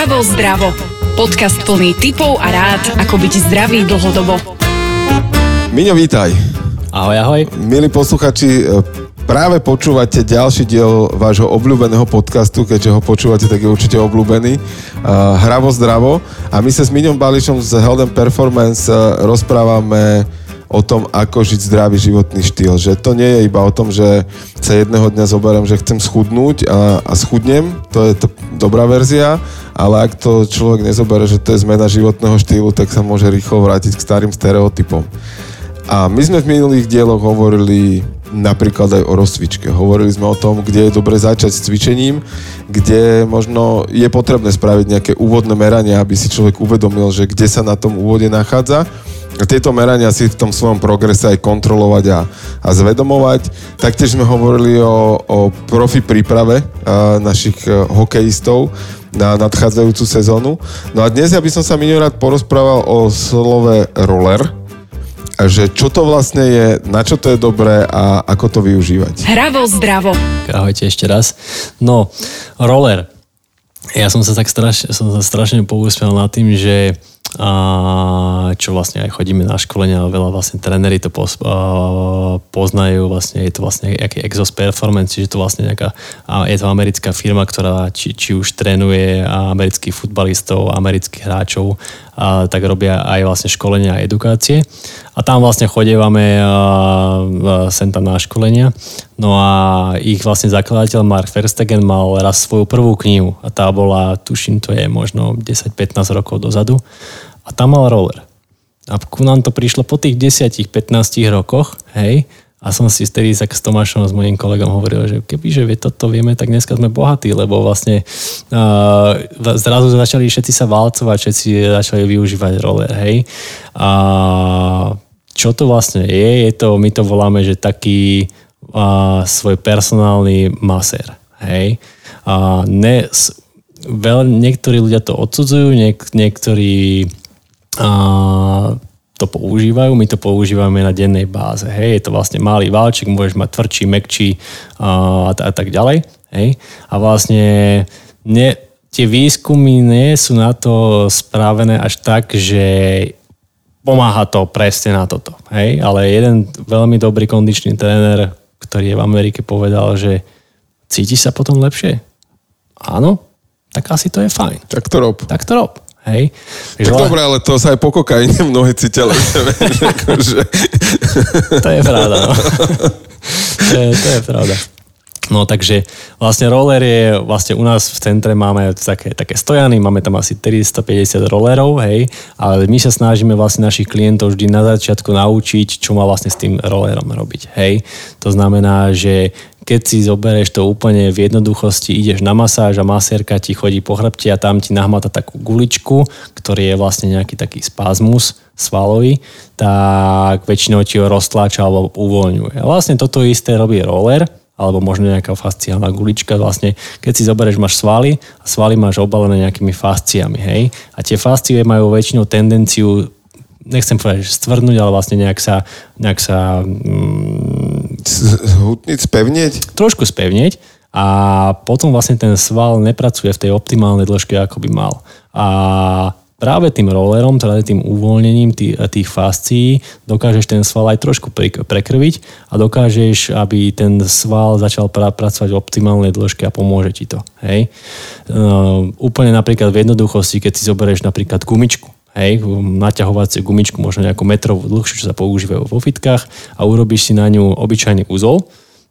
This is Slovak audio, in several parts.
Hravo zdravo. Podcast plný tipov a rád, ako byť zdravý dlhodobo. Miňo, vítaj. Ahoj, ahoj. Milí posluchači, e, práve počúvate ďalší diel vášho obľúbeného podcastu, keďže ho počúvate, tak je určite obľúbený. E, Hravo zdravo. A my sa s Miňom Bališom z and Performance e, rozprávame o tom, ako žiť zdravý životný štýl. Že to nie je iba o tom, že sa jedného dňa zoberiem, že chcem schudnúť a, a schudnem, to je to dobrá verzia, ale ak to človek nezobere, že to je zmena životného štýlu, tak sa môže rýchlo vrátiť k starým stereotypom. A my sme v minulých dieloch hovorili napríklad aj o rozcvičke. Hovorili sme o tom, kde je dobre začať s cvičením, kde možno je potrebné spraviť nejaké úvodné meranie, aby si človek uvedomil, že kde sa na tom úvode nachádza tieto merania si v tom svojom progrese aj kontrolovať a, a zvedomovať. Taktiež sme hovorili o, o profi príprave našich e, hokejistov na nadchádzajúcu sezónu. No a dnes ja by som sa minulý rád porozprával o slove roller, že čo to vlastne je, na čo to je dobré a ako to využívať. Hravo zdravo. Ahojte ešte raz. No, roller. Ja som sa tak strašne, som sa strašne poúspel nad tým, že a čo vlastne aj chodíme na školenia a veľa vlastne tréneri to poznajú, vlastne je to vlastne nejaký Exos Performance, čiže to vlastne nejaká, je to americká firma, ktorá či, či už trénuje amerických futbalistov, amerických hráčov, a tak robia aj vlastne školenia a edukácie. A tam vlastne chodievame sem tam na školenia. No a ich vlastne zakladateľ Mark Verstegen mal raz svoju prvú knihu a tá bola, tuším, to je možno 10-15 rokov dozadu a tam mal roller. A ku nám to prišlo po tých 10-15 rokoch, hej, a som si vtedy tak s Tomášom, s mojím kolegom hovoril, že kebyže vie, toto vieme, tak dneska sme bohatí, lebo vlastne uh, zrazu začali všetci sa válcovať, všetci začali využívať roller, hej. A čo to vlastne je? Je to, my to voláme, že taký uh, svoj personálny masér, hej. A ne, veľ, niektorí ľudia to odsudzujú, niek, niektorí a to používajú, my to používame na dennej báze. Hej, je to vlastne malý válček, môžeš mať tvrdší, mekčí a, a tak ďalej. Hej. A vlastne ne, tie výskumy nie sú na to správené až tak, že pomáha to presne na toto. Hej. Ale jeden veľmi dobrý kondičný tréner, ktorý je v Amerike, povedal, že cítiš sa potom lepšie? Áno, tak asi to je fajn. Tak to rob. Tak to rob. Hej. Tak Žela... dobre, ale to sa aj po kokaine mnohí cítili. akože... to je pravda, no. to, je, to je pravda. No takže vlastne roller je, vlastne u nás v centre máme také, také stojany, máme tam asi 350 rollerov, hej, ale my sa snažíme vlastne našich klientov vždy na začiatku naučiť, čo má vlastne s tým rollerom robiť, hej. To znamená, že keď si zoberieš to úplne v jednoduchosti, ideš na masáž a masérka ti chodí po chrbte a tam ti nahmata takú guličku, ktorý je vlastne nejaký taký spazmus svalový, tak väčšinou ti ho roztláča alebo uvoľňuje. Vlastne toto isté robí roller, alebo možno nejaká fasciálna gulička. Vlastne, keď si zoberieš, máš svaly a svaly máš obalené nejakými fasciami, hej? A tie fascie majú väčšinou tendenciu nechcem povedať, že stvrdnúť, ale vlastne nejak sa, nejak sa mm, zhutniť, spevnieť? Trošku spevnieť a potom vlastne ten sval nepracuje v tej optimálnej dĺžke, ako by mal. A práve tým rollerom, teda tým uvoľnením tých, tých fascií dokážeš ten sval aj trošku prekrviť a dokážeš, aby ten sval začal pra, pracovať v optimálnej dĺžke a pomôže ti to. Hej? Uh, úplne napríklad v jednoduchosti, keď si zoberieš napríklad gumičku, hej, naťahovaciu gumičku, možno nejakú metrovú dlhšiu, čo sa používajú vo fitkách a urobíš si na ňu obyčajný úzol,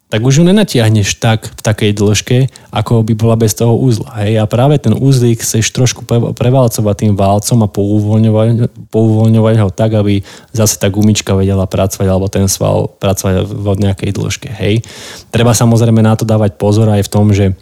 tak už ju nenatiahneš tak v takej dĺžke, ako by bola bez toho úzla. Hej? A práve ten úzlík chceš trošku prevalcovať tým válcom a pouvoľňovať, pouvoľňovať ho tak, aby zase tá gumička vedela pracovať alebo ten sval pracovať v nejakej dĺžke. Hej? Treba samozrejme na to dávať pozor aj v tom, že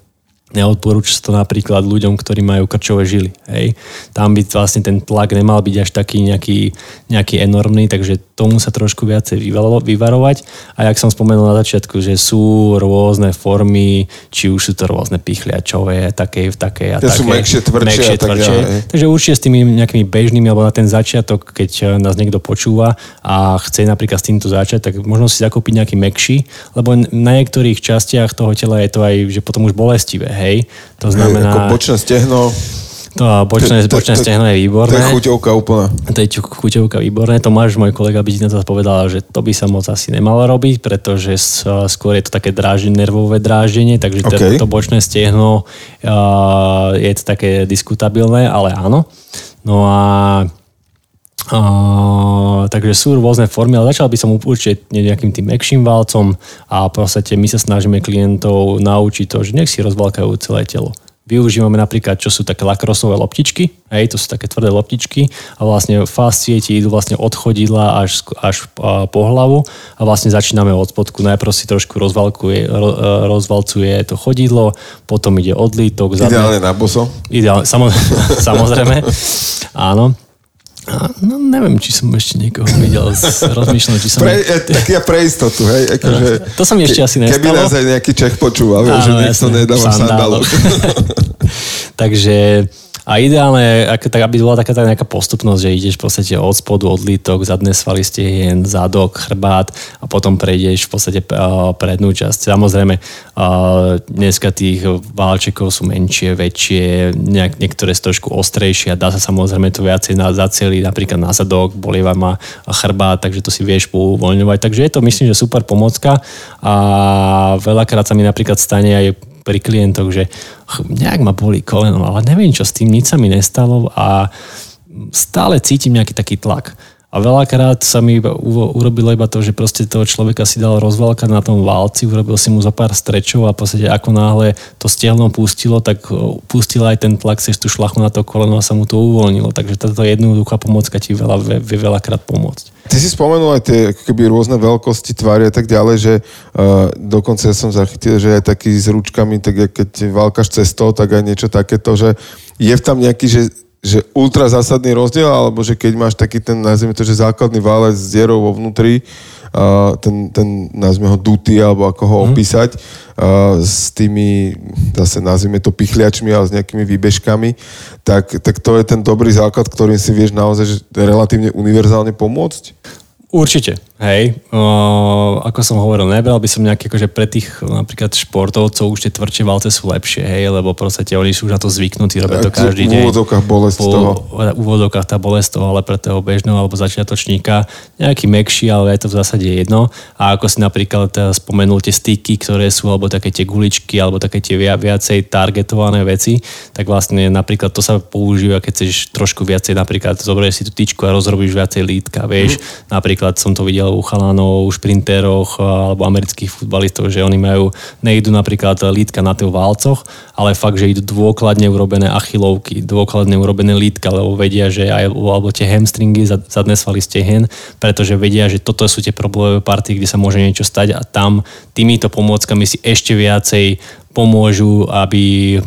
Neodporúča to napríklad ľuďom, ktorí majú krčové žily. Hej. Tam by vlastne ten tlak nemal byť až taký nejaký, nejaký enormný, takže tomu sa trošku viacej vyvarovať. A jak som spomenul na začiatku, že sú rôzne formy, či už sú to rôzne pichliačové, také, také a také. sú mekšie, tvrdšie tak tvrdšie. Takže určite s tými nejakými bežnými, alebo na ten začiatok, keď nás niekto počúva a chce napríklad s týmto začať, tak možno si zakúpiť nejaký mekší, lebo na niektorých častiach toho tela je to aj, že potom už bolestivé hej. To znamená... Hej, ako bočné stehno. To bočné, To- to- bočné to- stehno je To výborné. je chuťovka úplná. To je chuťovka výborné. Tomáš, môj kolega, by na to povedal, že to by sa moc asi nemalo robiť, pretože skôr je to také dráženie, nervové dráždenie, takže to, OK. to bočné stehno uh, je to také diskutabilné, ale áno. No a Uh, takže sú rôzne formy, ale začal by som určite nejakým tým mekším valcom a v podstate my sa snažíme klientov naučiť to, že nech si rozvalkajú celé telo. Využívame napríklad, čo sú také lakrosové loptičky, hej, to sú také tvrdé loptičky a vlastne fascie ti idú vlastne od chodidla až, až po hlavu a vlastne začíname od spodku. Najprv si trošku rozvalkuje, ro, e, rozvalcuje to chodidlo, potom ide odlítok, Ideálne na boso. Ideálne, samo, samozrejme. Áno. A, no neviem, či som ešte niekoho videl, rozmýšľam, či som... Pre, e, tak ja pre istotu, hej. Akože, To sa mi ešte asi Keby nestalo. nás aj nejaký Čech počúval, že nikto nedáva sandálov. sandálov. Takže a ideálne, ako, tak, aby bola taká tá nejaká postupnosť, že ideš v podstate od spodu, od lítok, zadné svaly stehien, zadok, chrbát a potom prejdeš v podstate uh, prednú časť. Samozrejme, uh, dneska tých válčekov sú menšie, väčšie, nejak, niektoré sú trošku ostrejšie a dá sa samozrejme to viacej na, zacieliť napríklad na zadok, bolieva ma chrbát, takže to si vieš pouvoľňovať. Takže je to myslím, že super pomocka a veľakrát sa mi napríklad stane aj pri klientoch, že nejak ma boli koleno, ale neviem čo s tým, nič sa mi nestalo a stále cítim nejaký taký tlak. A veľakrát sa mi iba, uvo- urobilo iba to, že proste toho človeka si dal rozvalkať na tom válci, urobil si mu zo pár strečov a v podstate ako náhle to stiehno pustilo, tak o, pustil aj ten tlak cez tú šlachu na to koleno a sa mu to uvoľnilo. Takže táto jednoduchá pomocka ti veľa, vie, vie veľakrát pomôcť. Ty si spomenul aj tie keby rôzne veľkosti tvary a tak ďalej, že uh, dokonca ja som zachytil, že aj taký s ručkami, tak keď valkaš cestou, tak aj niečo takéto, že je tam nejaký, že, že ultra zásadný rozdiel, alebo že keď máš taký ten, nazvime to, že základný válec s dierou vo vnútri, uh, ten, ten, nazvime ho duty, alebo ako ho opísať, uh, s tými, zase nazvime to pichliačmi, ale s nejakými výbežkami, tak, tak to je ten dobrý základ, ktorým si vieš naozaj že relatívne univerzálne pomôcť? Určite, hej. O, ako som hovoril, nebral by som nejaké, akože pre tých napríklad športovcov už tie tvrdšie valce sú lepšie, hej, lebo proste oni sú už na to zvyknutí, robia to každý v deň. úvodzovkách bolesť z Po toho. úvodovkách tá bolesť toho, ale pre toho bežného alebo začiatočníka nejaký mekší, ale je to v zásade jedno. A ako si napríklad eh, spomenul tie styky, ktoré sú, alebo také tie guličky, alebo také tie via- viacej targetované veci, tak vlastne napríklad to sa používa, keď chceš trošku viacej, napríklad zoberieš si tú tyčku a rozrobíš viacej lítka, vieš. Mhm. Napríklad som to videl u chalanov, u šprinteroch a- alebo amerických futbalistov, že oni majú, nejdu napríklad lítka na tých válcoch, ale fakt, že idú dôkladne urobené achilovky, dôkladne urobené lítka, lebo vedia, že aj alebo tie hamstringy, zad- zadné svaly stehen, pretože vedia, že toto sú tie problémové partie, kde sa môže niečo stať a tam týmito pomôckami si ešte viacej pomôžu, aby,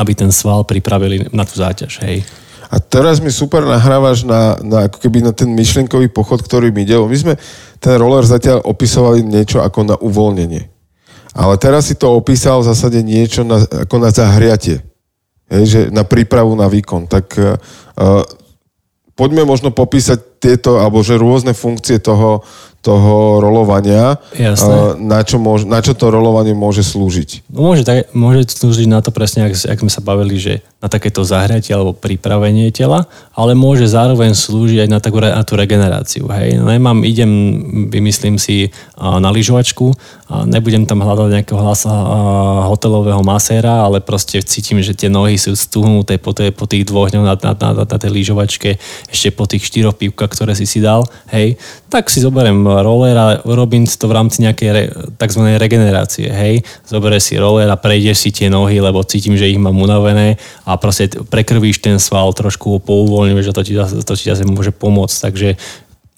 aby ten sval pripravili na tú záťaž. Hej. A teraz mi super nahrávaš na, na, ako keby na ten myšlienkový pochod, ktorý mi ide. My sme ten roller zatiaľ opisovali niečo ako na uvoľnenie. Ale teraz si to opísal v zásade niečo na, ako na zahriatie. Hej, že na prípravu na výkon. Tak uh, poďme možno popísať tieto, alebo že rôzne funkcie toho, toho rolovania, Jasné. uh, na, čo môž, na čo to rolovanie môže slúžiť. No môže, tak, môže slúžiť na to presne, ak, ak sme sa bavili, že na takéto zahriatie alebo pripravenie tela, ale môže zároveň slúžiť aj na, takú, na tú regeneráciu. Hej. No, Nemám, idem, vymyslím si a, na lyžovačku a nebudem tam hľadať nejakého hlasa hotelového maséra, ale proste cítim, že tie nohy sú stuhnuté po, tej, po tých dvoch dňoch na, na, na, na tej lyžovačke, ešte po tých štyroch pivkách, ktoré si si dal, hej, tak si zoberiem roller a robím to v rámci nejakej re, tzv. regenerácie, hej. Zoberieš si roller a prejdeš si tie nohy, lebo cítim, že ich mám unavené a proste prekrvíš ten sval, trošku ho pouvoľňuješ a to ti, to ti zase môže pomôcť. Takže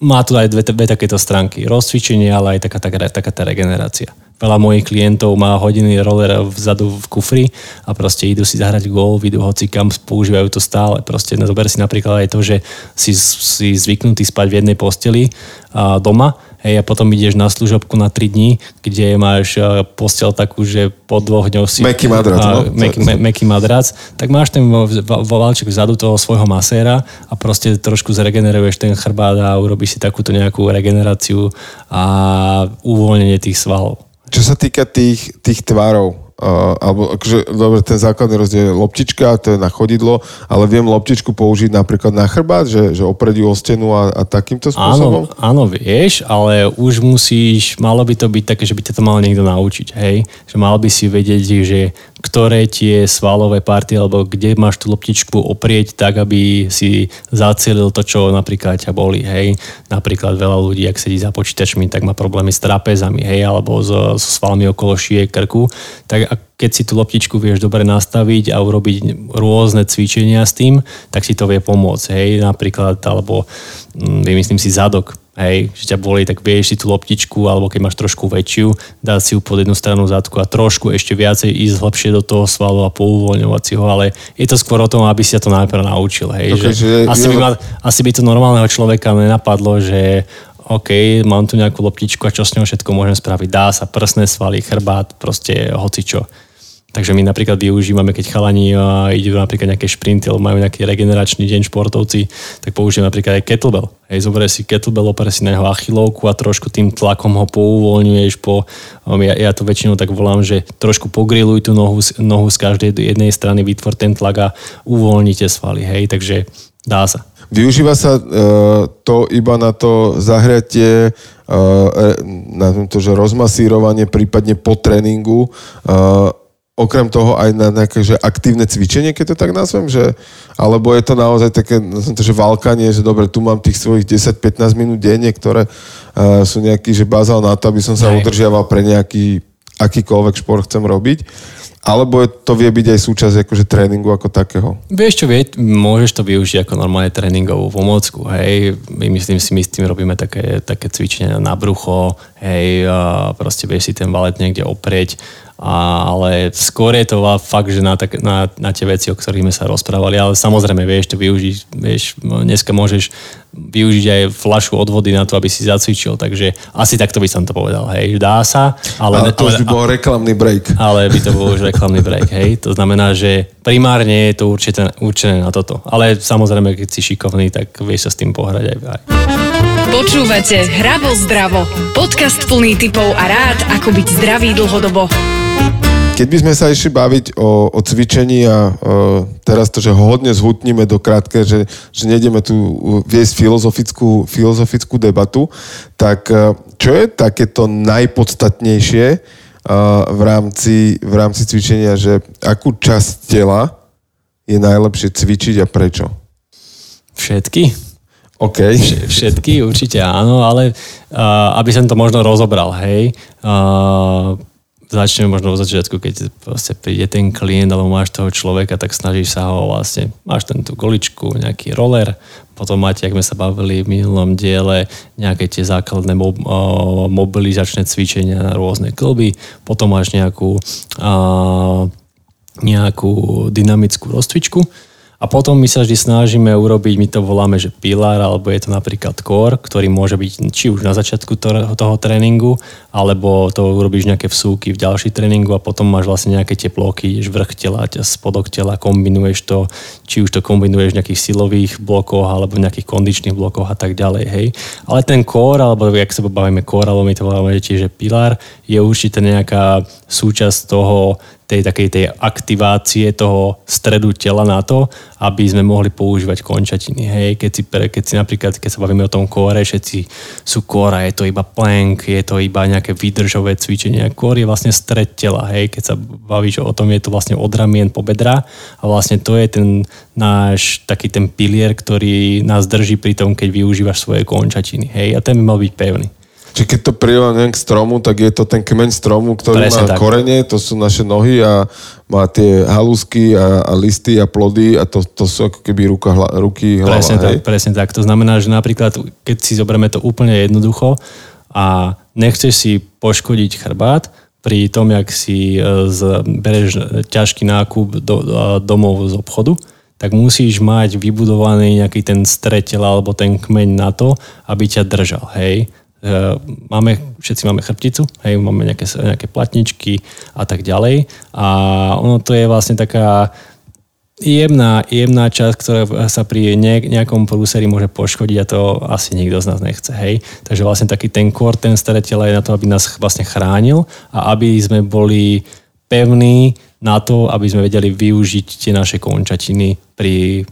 má tu aj dve, dve takéto stránky. Rozcvičenie, ale aj taká, taká, taká tá regenerácia. Veľa mojich klientov má hodiny roller vzadu v kufri a proste idú si zahrať golf, idú hocikam, používajú to stále. Proste no, zober si napríklad aj to, že si, si zvyknutý spať v jednej posteli a, doma, hej, a potom ideš na služobku na 3 dní, kde máš a, postel takú, že po dvoch dňoch si... Mäkký madrac, no. Mäkký, me, mäkký madrac, tak máš ten vo, vo, vo valček vzadu toho svojho maséra a proste trošku zregeneruješ ten chrbát a urobíš si takúto nejakú regeneráciu a uvoľnenie tých svalov. Čo sa týka tých, tých tvarov, uh, alebo akože, dobre, ten základný rozdiel je loptička, to je na chodidlo, ale viem loptičku použiť napríklad na chrbát, že, že opredí o stenu a, a takýmto spôsobom? Áno, áno, vieš, ale už musíš, malo by to byť také, že by ťa to mal niekto naučiť, hej? Že mal by si vedieť, že ktoré tie svalové party alebo kde máš tú loptičku oprieť tak, aby si zacielil to, čo napríklad ťa boli, hej. Napríklad veľa ľudí, ak sedí za počítačmi, tak má problémy s trapezami, hej, alebo so, so svalmi okolo šie, krku. Tak keď si tú loptičku vieš dobre nastaviť a urobiť rôzne cvičenia s tým, tak si to vie pomôcť, hej. Napríklad, alebo mm, vymyslím si zadok, hej, že ťa boli, tak vieš si tú loptičku, alebo keď máš trošku väčšiu, dať si ju pod jednu stranu zadku a trošku ešte viacej ísť hlbšie do toho svalu a pouvoľňovať si ho, ale je to skôr o tom, aby si sa to najprv naučil. Hej, okay, že, že asi, by ma, asi by to normálneho človeka nenapadlo, že OK, mám tu nejakú loptičku a čo s ňou všetko môžem spraviť. Dá sa prsné svaly, chrbát, proste hocičo. Takže my napríklad využívame, keď chalani idú napríklad nejaké šprinty alebo majú nejaký regeneračný deň športovci, tak používame napríklad aj kettlebell. Hej, zoberieš si kettlebell, operieš si na jeho achilovku a trošku tým tlakom ho pouvoľňuješ po, um, ja, ja to väčšinou tak volám, že trošku pogriluj tú nohu, nohu z každej jednej strany, vytvor ten tlak a uvoľnite svaly. Hej, takže dá sa. Využíva sa uh, to iba na to zahriatie, uh, na to, že rozmasírovanie, prípadne po tréningu, uh, okrem toho aj na nejaké že aktívne cvičenie, keď to tak nazvem, že, alebo je to naozaj také, to, že valkanie, že dobre, tu mám tých svojich 10-15 minút denne, ktoré uh, sú nejaký, že bazál na to, aby som sa Hej. udržiaval pre nejaký akýkoľvek šport chcem robiť. Alebo to vie byť aj súčasť akože tréningu ako takého? Vieš čo, vie, môžeš to využiť ako normálne tréningovú pomôcku, hej. My myslím si, my s tým robíme také, také cvičenia na brucho, hej, proste vieš si ten valet niekde oprieť ale skôr je to fakt, že na, tak, na, na tie veci, o ktorých sme sa rozprávali, ale samozrejme vieš to využiť, vieš, dneska môžeš využiť aj flašu od vody na to, aby si zacvičil, takže asi takto by som to povedal, hej, dá sa, ale... Ale to už by bol reklamný break. Ale by to bol už reklamný break, hej, to znamená, že primárne je to určite, určené na toto, ale samozrejme, keď si šikovný, tak vieš sa s tým pohrať aj. aj. Počúvate Hravo zdravo, podcast plný typov a rád, ako byť zdravý dlhodobo. Keď by sme sa išli baviť o, o cvičení a o, teraz to, že ho hodne zhutníme do krátke, že, že nejdeme tu viesť filozofickú, filozofickú debatu, tak e, čo je takéto najpodstatnejšie e, v rámci, v rámci cvičenia, že akú časť tela je najlepšie cvičiť a prečo? Všetky. OK. Všetky určite áno, ale uh, aby som to možno rozobral, hej. Uh, začneme možno od začiatku, keď proste príde ten klient alebo máš toho človeka, tak snažíš sa ho vlastne, máš ten tú goličku, nejaký roller, potom máte, ak sme sa bavili v minulom diele, nejaké tie základné mob, mobilizačné cvičenia na rôzne klby, potom máš nejakú, nejakú dynamickú rozcvičku, a potom my sa vždy snažíme urobiť, my to voláme, že pilar, alebo je to napríklad core, ktorý môže byť či už na začiatku toho tréningu, alebo to urobíš nejaké vsúky v ďalší tréningu a potom máš vlastne nejaké bloky, ideš vrch tela, spodok tela, kombinuješ to, či už to kombinuješ v nejakých silových blokoch, alebo v nejakých kondičných blokoch a tak ďalej, hej. Ale ten core, alebo jak sa bavíme core, alebo my to voláme tiež, pilar, je určite nejaká súčasť toho tej takej tej aktivácie toho stredu tela na to, aby sme mohli používať končatiny. Hej, keď si, keď si napríklad, keď sa bavíme o tom kóre, všetci sú kóra, je to iba plank, je to iba nejaké výdržové cvičenie. Kór je vlastne stred tela, hej, keď sa bavíš o tom, je to vlastne od ramien po bedra a vlastne to je ten náš taký ten pilier, ktorý nás drží pri tom, keď využívaš svoje končatiny. Hej, a ten by mal byť pevný. Čiže keď to prirovnáme k stromu, tak je to ten kmeň stromu, ktorý Presne má tak. korene, to sú naše nohy a má tie halúsky a, a listy a plody a to, to sú ako keby ruka, hla, ruky, hlava. Presne hej? tak, presne tak. To znamená, že napríklad, keď si zoberieme to úplne jednoducho a nechceš si poškodiť chrbát, pri tom, jak si e, z, bereš ťažký nákup do, domov z obchodu, tak musíš mať vybudovaný nejaký ten stretel alebo ten kmeň na to, aby ťa držal. Hej? E, máme, všetci máme chrbticu, hej, máme nejaké, nejaké platničky a tak ďalej. A ono to je vlastne taká jemná, jemná časť, ktorá sa pri nejakom prúseri môže poškodiť a to asi nikto z nás nechce. Hej. Takže vlastne taký ten kor, ten staré tela je na to, aby nás vlastne chránil a aby sme boli pevný na to, aby sme vedeli využiť tie naše končatiny pri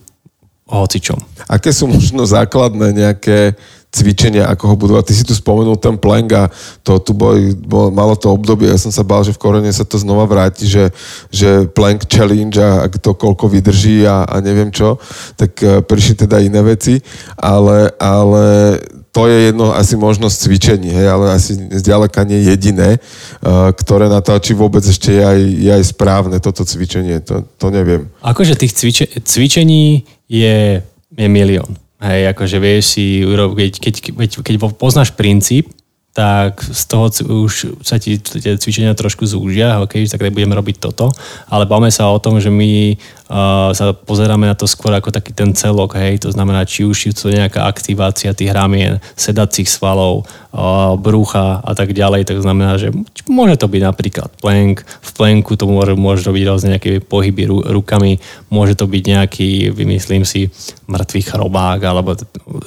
hocičom. Aké sú možno základné nejaké cvičenia, ako ho budovať. Ty si tu spomenul ten plank a to tu bol, bol, malo to obdobie, ja som sa bál, že v korene sa to znova vráti, že, že plank challenge a to koľko vydrží a, a neviem čo, tak uh, prišli teda iné veci, ale, ale to je jedno asi možnosť cvičení, hej, ale asi zďaleka nie jediné, uh, ktoré na to, či vôbec ešte je aj, je aj správne toto cvičenie, to, to neviem. Akože tých cviče, cvičení je, je milión. Hej, akože vieš si urobiť, keď, keď, keď poznáš princíp, tak z toho už sa ti tie cvičenia trošku zúžia, ok, tak budeme robiť toto, ale bavme sa o tom, že my uh, sa pozeráme na to skôr ako taký ten celok, hej, to znamená, či už je to nejaká aktivácia tých ramien, sedacích svalov, uh, brúcha a tak ďalej, tak znamená, že môže to byť napríklad plank, v planku to môže, môže robiť rôzne nejaké pohyby rukami, môže to byť nejaký, vymyslím si, mŕtvý chrobák, alebo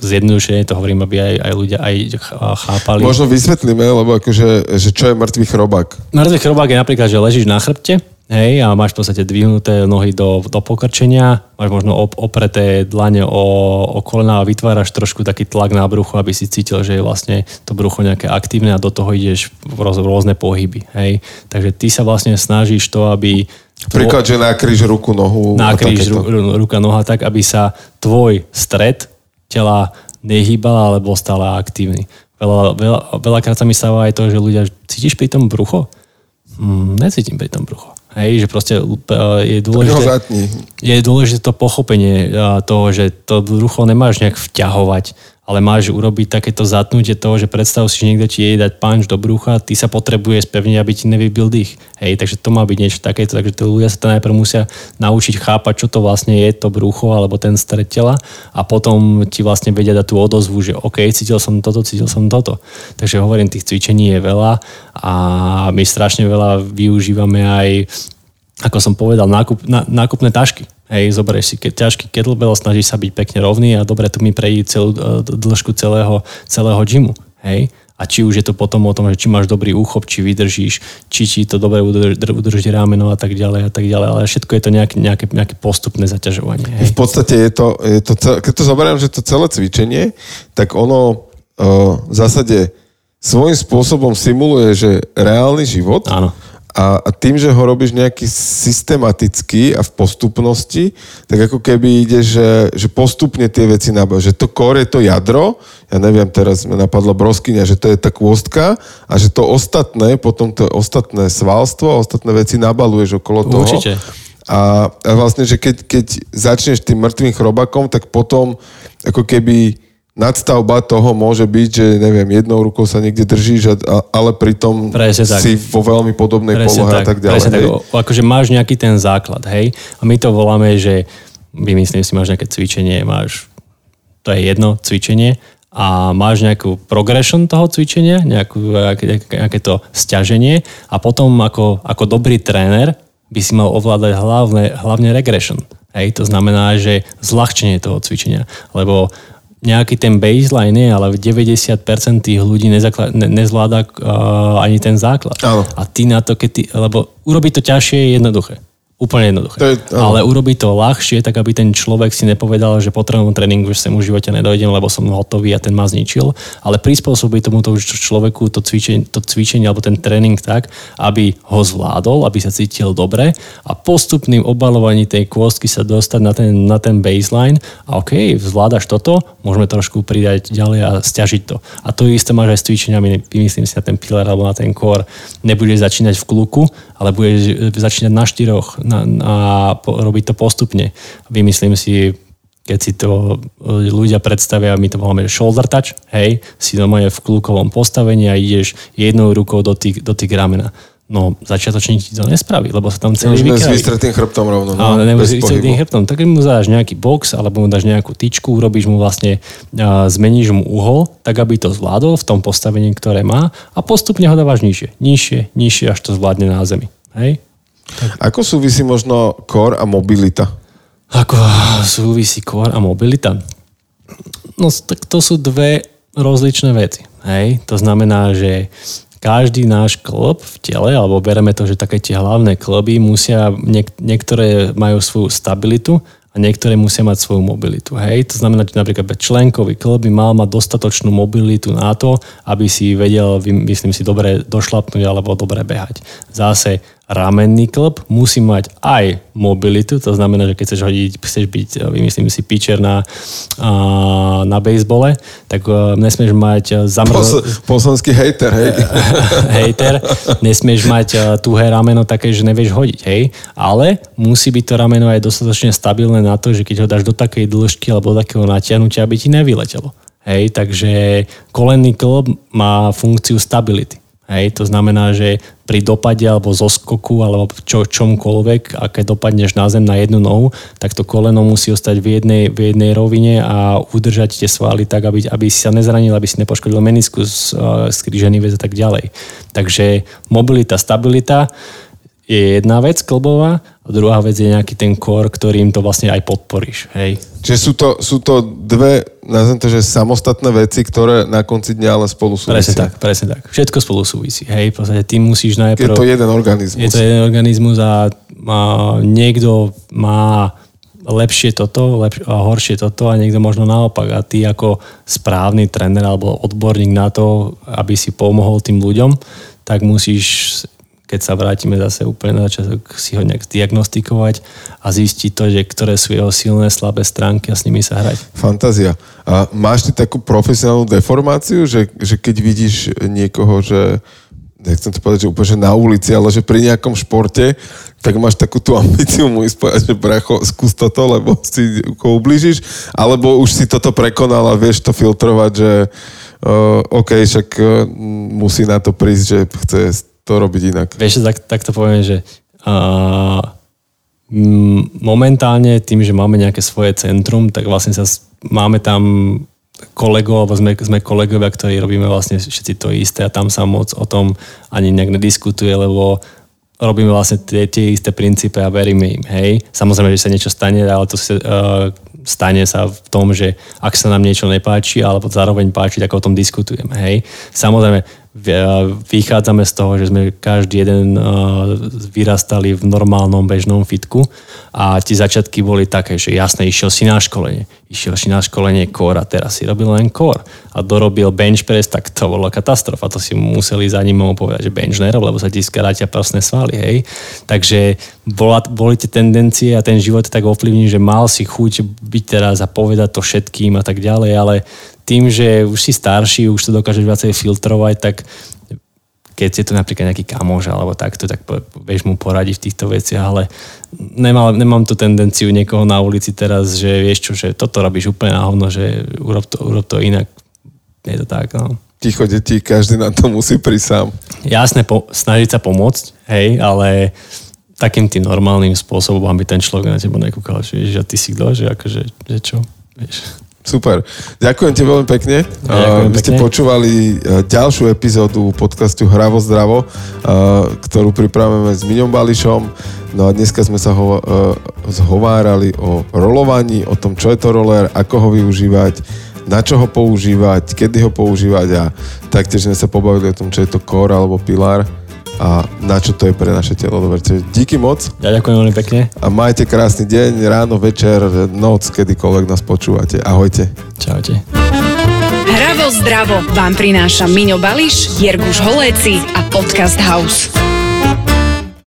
zjednodušene to hovorím, aby aj, aj ľudia aj chápali. Možno vysvetlíme, lebo akože, že čo je mŕtvý chrobák? Mŕtvý chrobák je napríklad, že ležíš na chrbte, Hej, a máš v podstate dvihnuté nohy do, do pokrčenia, máš možno op, opreté dlane o, o kolena a vytváraš trošku taký tlak na brucho, aby si cítil, že je vlastne to brucho nejaké aktívne a do toho ideš v rôzne pohyby. Hej. Takže ty sa vlastne snažíš to, aby Príklad, že nakríž ruku, nohu. Nakríž ru, ruka, noha tak, aby sa tvoj stred tela nehýbal, ale bol stále aktívny. Veľa, veľa, veľakrát sa mi stáva aj to, že ľudia, cítiš pri tom brucho? Hmm, necítim pri tom brucho. Hej, že proste je dôležité, je dôležité to pochopenie toho, že to brucho nemáš nejak vťahovať, ale máš urobiť takéto zatnutie toho, že predstav si, že niekto ti je dať punch do brucha, ty sa potrebuje spevniť, aby ti nevybil dých. Hej, takže to má byť niečo takéto, takže to ľudia sa to najprv musia naučiť chápať, čo to vlastne je to brucho alebo ten stred tela a potom ti vlastne vedia dať tú odozvu, že OK, cítil som toto, cítil som toto. Takže hovorím, tých cvičení je veľa a my strašne veľa využívame aj ako som povedal, nákup, ná, nákupné tašky. Hej, zoberieš si ke, ťažký kettlebell, snažíš sa byť pekne rovný a dobre tu mi prejde celú e, dĺžku celého, celého gymu. Hej, a či už je to potom o tom, že či máš dobrý úchop, či vydržíš, či ti to dobre udrž, udrží rámeno a tak ďalej a tak ďalej, ale všetko je to nejaké, nejaké, nejaké postupné zaťažovanie. Hej. V podstate je to, je to keď to zoberiem, že to celé cvičenie, tak ono uh, v zásade svojím spôsobom simuluje, že reálny život. Áno a, a tým, že ho robíš nejaký systematicky a v postupnosti, tak ako keby ide, že, že postupne tie veci nabáš. Že to kor je to jadro, ja neviem, teraz mi napadla broskyňa, že to je tá kôstka a že to ostatné, potom to ostatné svalstvo, ostatné veci nabaluješ okolo toho. Určite. A, a vlastne, že keď, keď začneš tým mŕtvým chrobakom, tak potom ako keby nadstavba toho môže byť, že neviem, jednou rukou sa niekde držíš, ale pritom Presne si tak. vo veľmi podobnej Presne polohe tak. a tak ďalej. Presne tak. Akože máš nejaký ten základ, hej? A my to voláme, že vymyslím si, máš nejaké cvičenie, máš, to je jedno cvičenie, a máš nejakú progression toho cvičenia, nejakú, nejaké to stiaženie a potom ako, ako dobrý tréner by si mal ovládať hlavne, hlavne regression. Hej, to znamená, že zľahčenie toho cvičenia. Lebo nejaký ten baseline je, ale 90% tých ľudí nezakla- ne- nezvláda uh, ani ten základ. Áno. A ty na to, keď ty, lebo urobiť to ťažšie je jednoduché. Úplne jednoduché. To je, Ale urobiť to ľahšie, tak aby ten človek si nepovedal, že potrebujem tréningu, že sa mu v živote nedojdem, lebo som hotový a ten ma zničil. Ale prispôsobiť tomuto človeku to cvičenie, to cvičenie alebo ten tréning tak, aby ho zvládol, aby sa cítil dobre a postupným obalovaní tej kôstky sa dostať na ten, na ten baseline a OK, zvládaš toto, môžeme trošku pridať ďalej a stiažiť to. A to isté máš aj s cvičeniami, vymyslím si na ten pillar alebo na ten core. Nebudeš začínať v kluku, ale budeš začínať na štyroch, na, na, robiť to postupne. Vymyslím si, keď si to ľudia predstavia, my to voláme shoulder touch, hej, si normálne v kľúkovom postavení a ideš jednou rukou do tých, do tých ramena. No, začiatočník ti to nespraví, lebo sa tam celý vykraví. s vystretým chrbtom rovno. No, ale nebo s vystretým chrbtom. Tak mu dáš nejaký box, alebo mu dáš nejakú tyčku, urobíš mu vlastne, a zmeníš mu uhol, tak aby to zvládol v tom postavení, ktoré má a postupne ho dávaš nižšie, nižšie, nižšie, až to zvládne na zemi. Hej? Tak. Ako súvisí možno core a mobilita? Ako súvisí core a mobilita? No tak to sú dve rozličné veci. Hej? To znamená, že každý náš klb v tele, alebo bereme to, že také tie hlavné klby musia, niek- niektoré majú svoju stabilitu a niektoré musia mať svoju mobilitu. Hej? To znamená, že napríklad členkový klub by mal mať dostatočnú mobilitu na to, aby si vedel, myslím si, dobre došlapnúť alebo dobre behať. Zase ramenný klb musí mať aj mobilitu, to znamená, že keď chceš hodiť, chceš byť, eh, vymyslím si, pitcher na, na bejsbole, tak uh, nesmieš mať eh, zamrzo... Pos, poslanský hejter, hej. hejter, nesmieš mať uh, tuhé rameno také, že nevieš hodiť, hej, ale musí byť to rameno aj dostatočne stabilné na to, že keď ho dáš do takej dĺžky alebo do takého natiahnutia, aby ti nevyletelo. Hej, takže kolenný klb má funkciu stability. Hej, to znamená, že pri dopade alebo zo skoku alebo čo, čomkoľvek, a keď dopadneš na zem na jednu nohu, tak to koleno musí ostať v jednej, v jednej rovine a udržať tie svaly tak, aby, aby si sa nezranil, aby si nepoškodil meniskus, skrížený väz a tak ďalej. Takže mobilita, stabilita je jedna vec klbová druhá vec je nejaký ten kor, ktorým to vlastne aj podporíš. Hej. Čiže sú to, sú to dve, nazvem to, že samostatné veci, ktoré na konci dňa ale spolu súvisia. Presne tak, presne tak. Všetko spolu súvisí. Hej, v podstate ty musíš najprv... Je to jeden organizmus. Je to jeden organizmus a, a niekto má lepšie toto lepšie, a horšie toto a niekto možno naopak. A ty ako správny tréner alebo odborník na to, aby si pomohol tým ľuďom, tak musíš keď sa vrátime zase úplne na začiatok, si ho nejak diagnostikovať a zistiť to, že ktoré sú jeho silné, slabé stránky a s nimi sa hrať. Fantázia. A máš ty takú profesionálnu deformáciu, že, že keď vidíš niekoho, že nechcem to povedať, že úplne že na ulici, ale že pri nejakom športe, tak máš takú tú ambíciu mu povedať, že bracho, skús toto, lebo si ho ubližíš, alebo už si toto prekonal a vieš to filtrovať, že uh, OK, však uh, musí na to prísť, že chce to robiť inak. Vieš, tak, tak to poviem, že uh, momentálne tým, že máme nejaké svoje centrum, tak vlastne sa máme tam kolegov, alebo sme, sme kolegovia, ktorí robíme vlastne všetci to isté a tam sa moc o tom ani nejak nediskutuje, lebo robíme vlastne tie, tie isté princípy a veríme im, hej. Samozrejme, že sa niečo stane, ale to sa, uh, stane sa v tom, že ak sa nám niečo nepáči, alebo zároveň páči, tak o tom diskutujeme, hej. Samozrejme, vychádzame z toho, že sme každý jeden vyrastali v normálnom bežnom fitku a tie začiatky boli také, že jasne, išiel si na školenie. Išiel si na školenie core a teraz si robil len core. A dorobil bench press, tak to bola katastrofa. To si museli za ním povedať, že bench nerob, lebo sa ti skrátia prsné svaly. Hej. Takže bola, boli tie tendencie a ten život tak ovplyvní, že mal si chuť byť teraz a povedať to všetkým a tak ďalej, ale tým, že už si starší, už to dokážeš viacej filtrovať, tak keď je to napríklad nejaký kamož alebo takto, tak vieš mu poradiť v týchto veciach, ale nemal, nemám tu tendenciu niekoho na ulici teraz, že vieš čo, že toto robíš úplne na hovno, že urob to, urob to inak. Je to tak, no. Ticho deti, každý na to musí prísť sám. Jasné, po, snažiť sa pomôcť, hej, ale takým tým normálnym spôsobom, aby ten človek na teba nekúkal, že, že ty si kto, že akože, že čo, vieš. Super. Ďakujem ti veľmi pekne. Ďakujem Vy ste pekne. počúvali e, ďalšiu epizódu podcastu Hravo zdravo, e, ktorú pripravujeme s Miňom Bališom. No a dneska sme sa ho, e, zhovárali o rolovaní, o tom, čo je to roller, ako ho využívať, na čo ho používať, kedy ho používať a taktiež sme sa pobavili o tom, čo je to core alebo pilar a na čo to je pre naše telo. Dobre, díky moc. Ja ďakujem veľmi pekne. A majte krásny deň, ráno, večer, noc, kedykoľvek nás počúvate. Ahojte. Čaute. Hravo zdravo vám prináša Miňo Bališ, Jerguš Holéci a Podcast House.